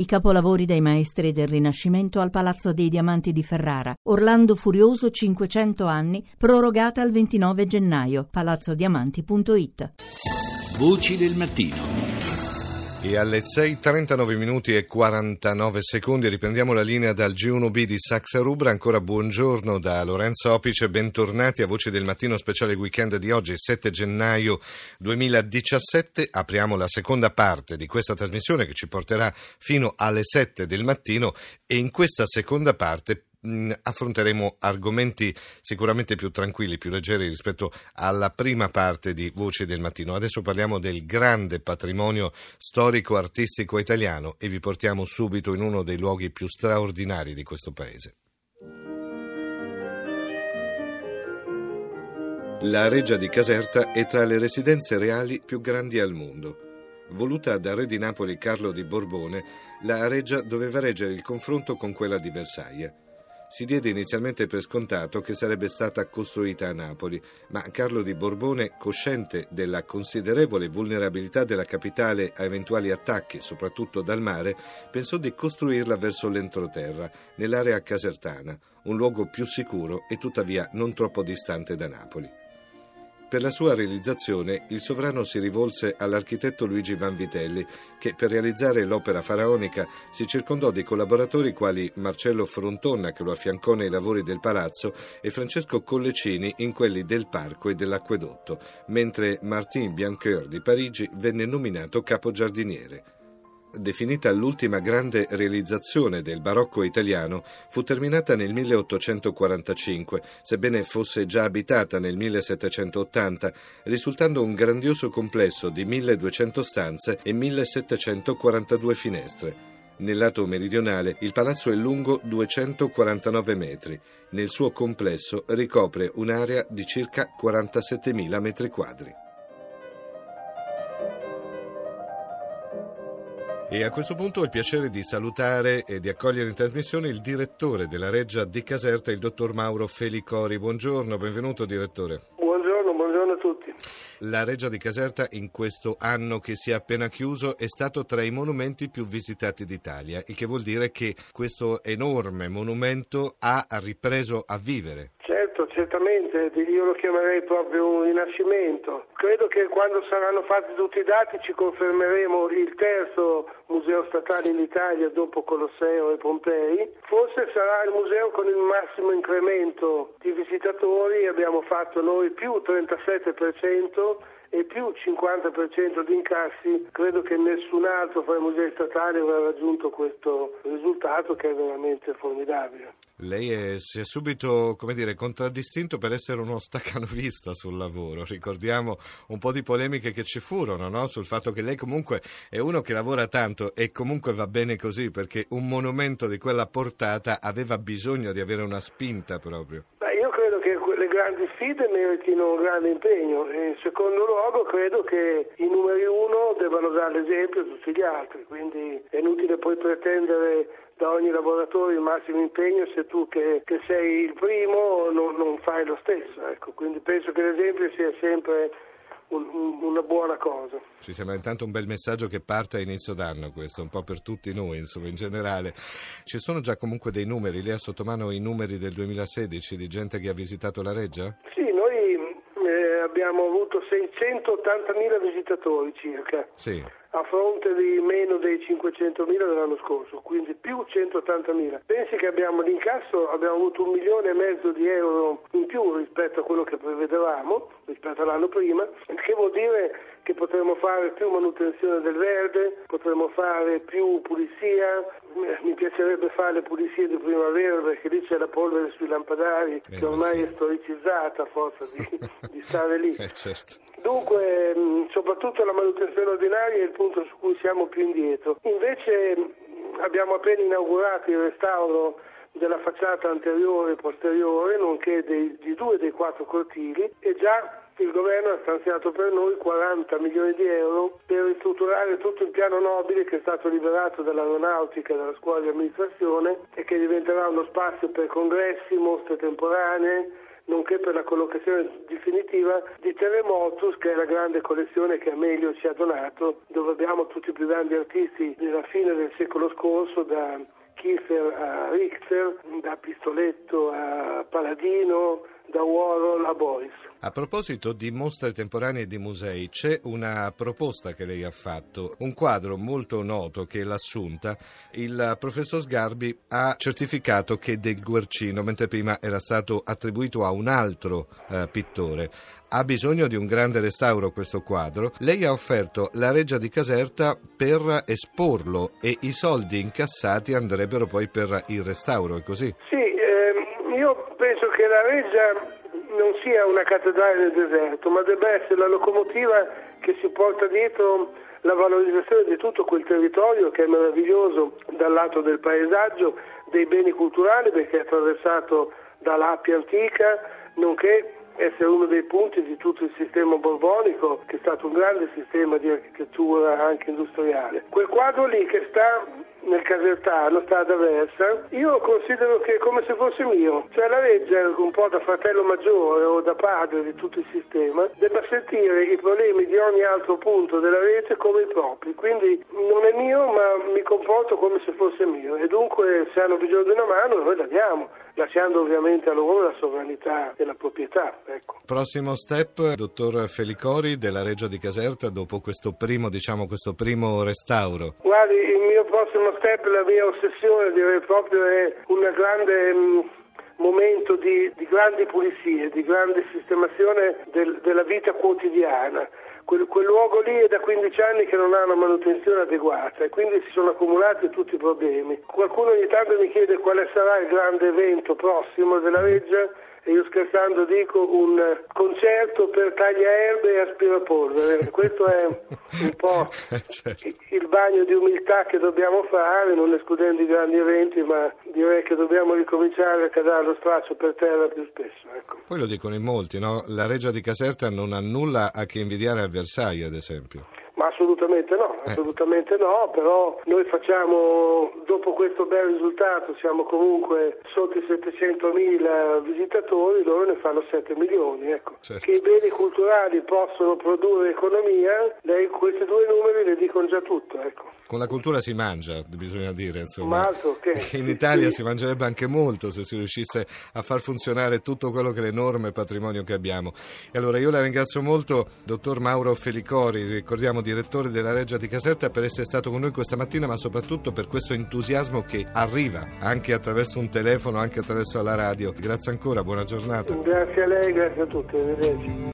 I capolavori dei maestri del Rinascimento al Palazzo dei Diamanti di Ferrara. Orlando Furioso 500 anni, prorogata al 29 gennaio. palazzodiamanti.it. Voci del mattino. E alle 6.39 minuti e 49 secondi riprendiamo la linea dal G1B di Saxa Rubra. Ancora buongiorno da Lorenzo Opice, bentornati a Voci del Mattino speciale weekend di oggi, 7 gennaio 2017. Apriamo la seconda parte di questa trasmissione che ci porterà fino alle 7 del mattino e in questa seconda parte Mm, affronteremo argomenti sicuramente più tranquilli, più leggeri rispetto alla prima parte di Voci del Mattino. Adesso parliamo del grande patrimonio storico-artistico italiano e vi portiamo subito in uno dei luoghi più straordinari di questo paese. La Reggia di Caserta è tra le residenze reali più grandi al mondo. Voluta dal re di Napoli Carlo di Borbone, la Reggia doveva reggere il confronto con quella di Versailles. Si diede inizialmente per scontato che sarebbe stata costruita a Napoli, ma Carlo di Borbone, cosciente della considerevole vulnerabilità della capitale a eventuali attacchi, soprattutto dal mare, pensò di costruirla verso l'entroterra, nell'area casertana, un luogo più sicuro e tuttavia non troppo distante da Napoli. Per la sua realizzazione il sovrano si rivolse all'architetto Luigi Vanvitelli, che per realizzare l'opera faraonica si circondò di collaboratori quali Marcello Frontonna, che lo affiancò nei lavori del palazzo, e Francesco Collecini in quelli del parco e dell'acquedotto, mentre Martin Biancoeur di Parigi venne nominato capogiardiniere. Definita l'ultima grande realizzazione del barocco italiano, fu terminata nel 1845, sebbene fosse già abitata nel 1780, risultando un grandioso complesso di 1200 stanze e 1742 finestre. Nel lato meridionale il palazzo è lungo 249 metri. Nel suo complesso ricopre un'area di circa 47.000 metri quadri. E a questo punto ho il piacere di salutare e di accogliere in trasmissione il direttore della Reggia di Caserta, il dottor Mauro Felicori. Buongiorno, benvenuto direttore. Buongiorno, buongiorno a tutti. La Reggia di Caserta in questo anno che si è appena chiuso è stato tra i monumenti più visitati d'Italia, il che vuol dire che questo enorme monumento ha ripreso a vivere certamente, io lo chiamerei proprio un rinascimento. Credo che quando saranno fatti tutti i dati ci confermeremo il terzo museo statale in Italia dopo Colosseo e Pompei. Forse sarà il museo con il massimo incremento di visitatori, abbiamo fatto noi più 37% e più 50% di incassi, credo che nessun altro fra i musei statali avrà raggiunto questo risultato che è veramente formidabile. Lei è, si è subito, dire, contraddistinto per essere uno staccanovista sul lavoro. Ricordiamo un po' di polemiche che ci furono, no? Sul fatto che lei comunque è uno che lavora tanto e comunque va bene così perché un monumento di quella portata aveva bisogno di avere una spinta proprio. Beh, io credo che le sfide meritino un grande impegno e in secondo luogo credo che i numeri uno debbano dare l'esempio a tutti gli altri, quindi è inutile poi pretendere da ogni lavoratore il massimo impegno se tu che, che sei il primo non, non fai lo stesso. Ecco. Quindi penso che l'esempio sia sempre un, un, una buona cosa. Ci sembra intanto un bel messaggio che parte a inizio d'anno questo, un po' per tutti noi, insomma, in generale. Ci sono già comunque dei numeri, lei ha sotto mano i numeri del 2016 di gente che ha visitato la Reggia? Sì, abbiamo avuto 680.000 visitatori circa. Sì a fronte di meno dei 500.000 dell'anno scorso, quindi più 180.000. Pensi che abbiamo l'incasso, abbiamo avuto un milione e mezzo di euro in più rispetto a quello che prevedevamo, rispetto all'anno prima, che vuol dire che potremo fare più manutenzione del verde, potremo fare più pulizia, mi piacerebbe fare le pulizie di primavera perché lì c'è la polvere sui lampadari eh, che ormai sì. è storicizzata a forza di, di stare lì. Eh, certo. Dunque, soprattutto la manutenzione ordinaria è il punto su cui siamo più indietro. Invece abbiamo appena inaugurato il restauro della facciata anteriore e posteriore, nonché dei, di due dei quattro cortili e già il governo ha stanziato per noi 40 milioni di euro per ristrutturare tutto il piano nobile che è stato liberato dall'aeronautica dalla scuola di amministrazione e che diventerà uno spazio per congressi, mostre temporanee, nonché per la collocazione definitiva di Terremotus, che è la grande collezione che Amelio ci ha donato, dove abbiamo tutti i più grandi artisti della fine del secolo scorso, da Kiefer a Richter, da Pistoletto a Paladino, da Warhol a Boris. A proposito di mostre temporanee e di musei, c'è una proposta che lei ha fatto, un quadro molto noto che è l'Assunta. Il professor Sgarbi ha certificato che è del Guercino, mentre prima era stato attribuito a un altro eh, pittore. Ha bisogno di un grande restauro questo quadro. Lei ha offerto la Reggia di Caserta per esporlo e i soldi incassati andrebbero poi per il restauro, è così? Sì, Reggia non sia una cattedrale nel deserto, ma debba essere la locomotiva che si porta dietro la valorizzazione di tutto quel territorio che è meraviglioso dal lato del paesaggio, dei beni culturali perché è attraversato dall'Appia antica, nonché essere uno dei punti di tutto il sistema borbonico, che è stato un grande sistema di architettura anche industriale. Quel quadro lì che sta nel Casertano, sta ad Aversa, io considero che è come se fosse mio, cioè la legge, un po' da fratello maggiore o da padre di tutto il sistema, debba sentire i problemi di ogni altro punto della rete come i propri, quindi non è mio ma mi comporto come se fosse mio e dunque se hanno bisogno di una mano noi la diamo, lasciando ovviamente a loro la sovranità e la proprietà. Ecco. Prossimo step, dottor Felicori della Reggio di Caserta, dopo questo primo, diciamo, questo primo restauro. Guardi, il mio prossimo step, la mia ossessione direi proprio è un grande mm, momento di, di, grandi pulizie, di grande sistemazione del, della vita quotidiana. Quel, quel, luogo lì è da 15 anni che non ha una manutenzione adeguata e quindi si sono accumulati tutti i problemi. Qualcuno ogni tanto mi chiede quale sarà il grande evento prossimo della Reggia io scherzando dico un concerto per tagliaerbe e aspirapolvere. Questo è un po' certo. il bagno di umiltà che dobbiamo fare, non escludendo i grandi eventi, ma direi che dobbiamo ricominciare a cadere lo straccio per terra più spesso. Ecco. Poi lo dicono in molti, no? La Reggia di Caserta non ha nulla a che invidiare a Versailles, ad esempio. Assolutamente no, eh. assolutamente no, però noi facciamo, dopo questo bel risultato, siamo comunque sotto i 700 mila visitatori, loro ne fanno 7 milioni. Ecco. Certo. Che i beni culturali possono produrre economia, lei questi due numeri le dicono già tutto. Ecco. Con la cultura si mangia, bisogna dire, insomma. Altro, okay. In Italia sì. si mangerebbe anche molto se si riuscisse a far funzionare tutto quello che è l'enorme patrimonio che abbiamo. E allora io la ringrazio molto, dottor Mauro Felicori, ricordiamo di direttore della Reggia di Caserta, per essere stato con noi questa mattina, ma soprattutto per questo entusiasmo che arriva anche attraverso un telefono, anche attraverso la radio. Grazie ancora, buona giornata. Grazie a lei, grazie a tutti, arrivederci.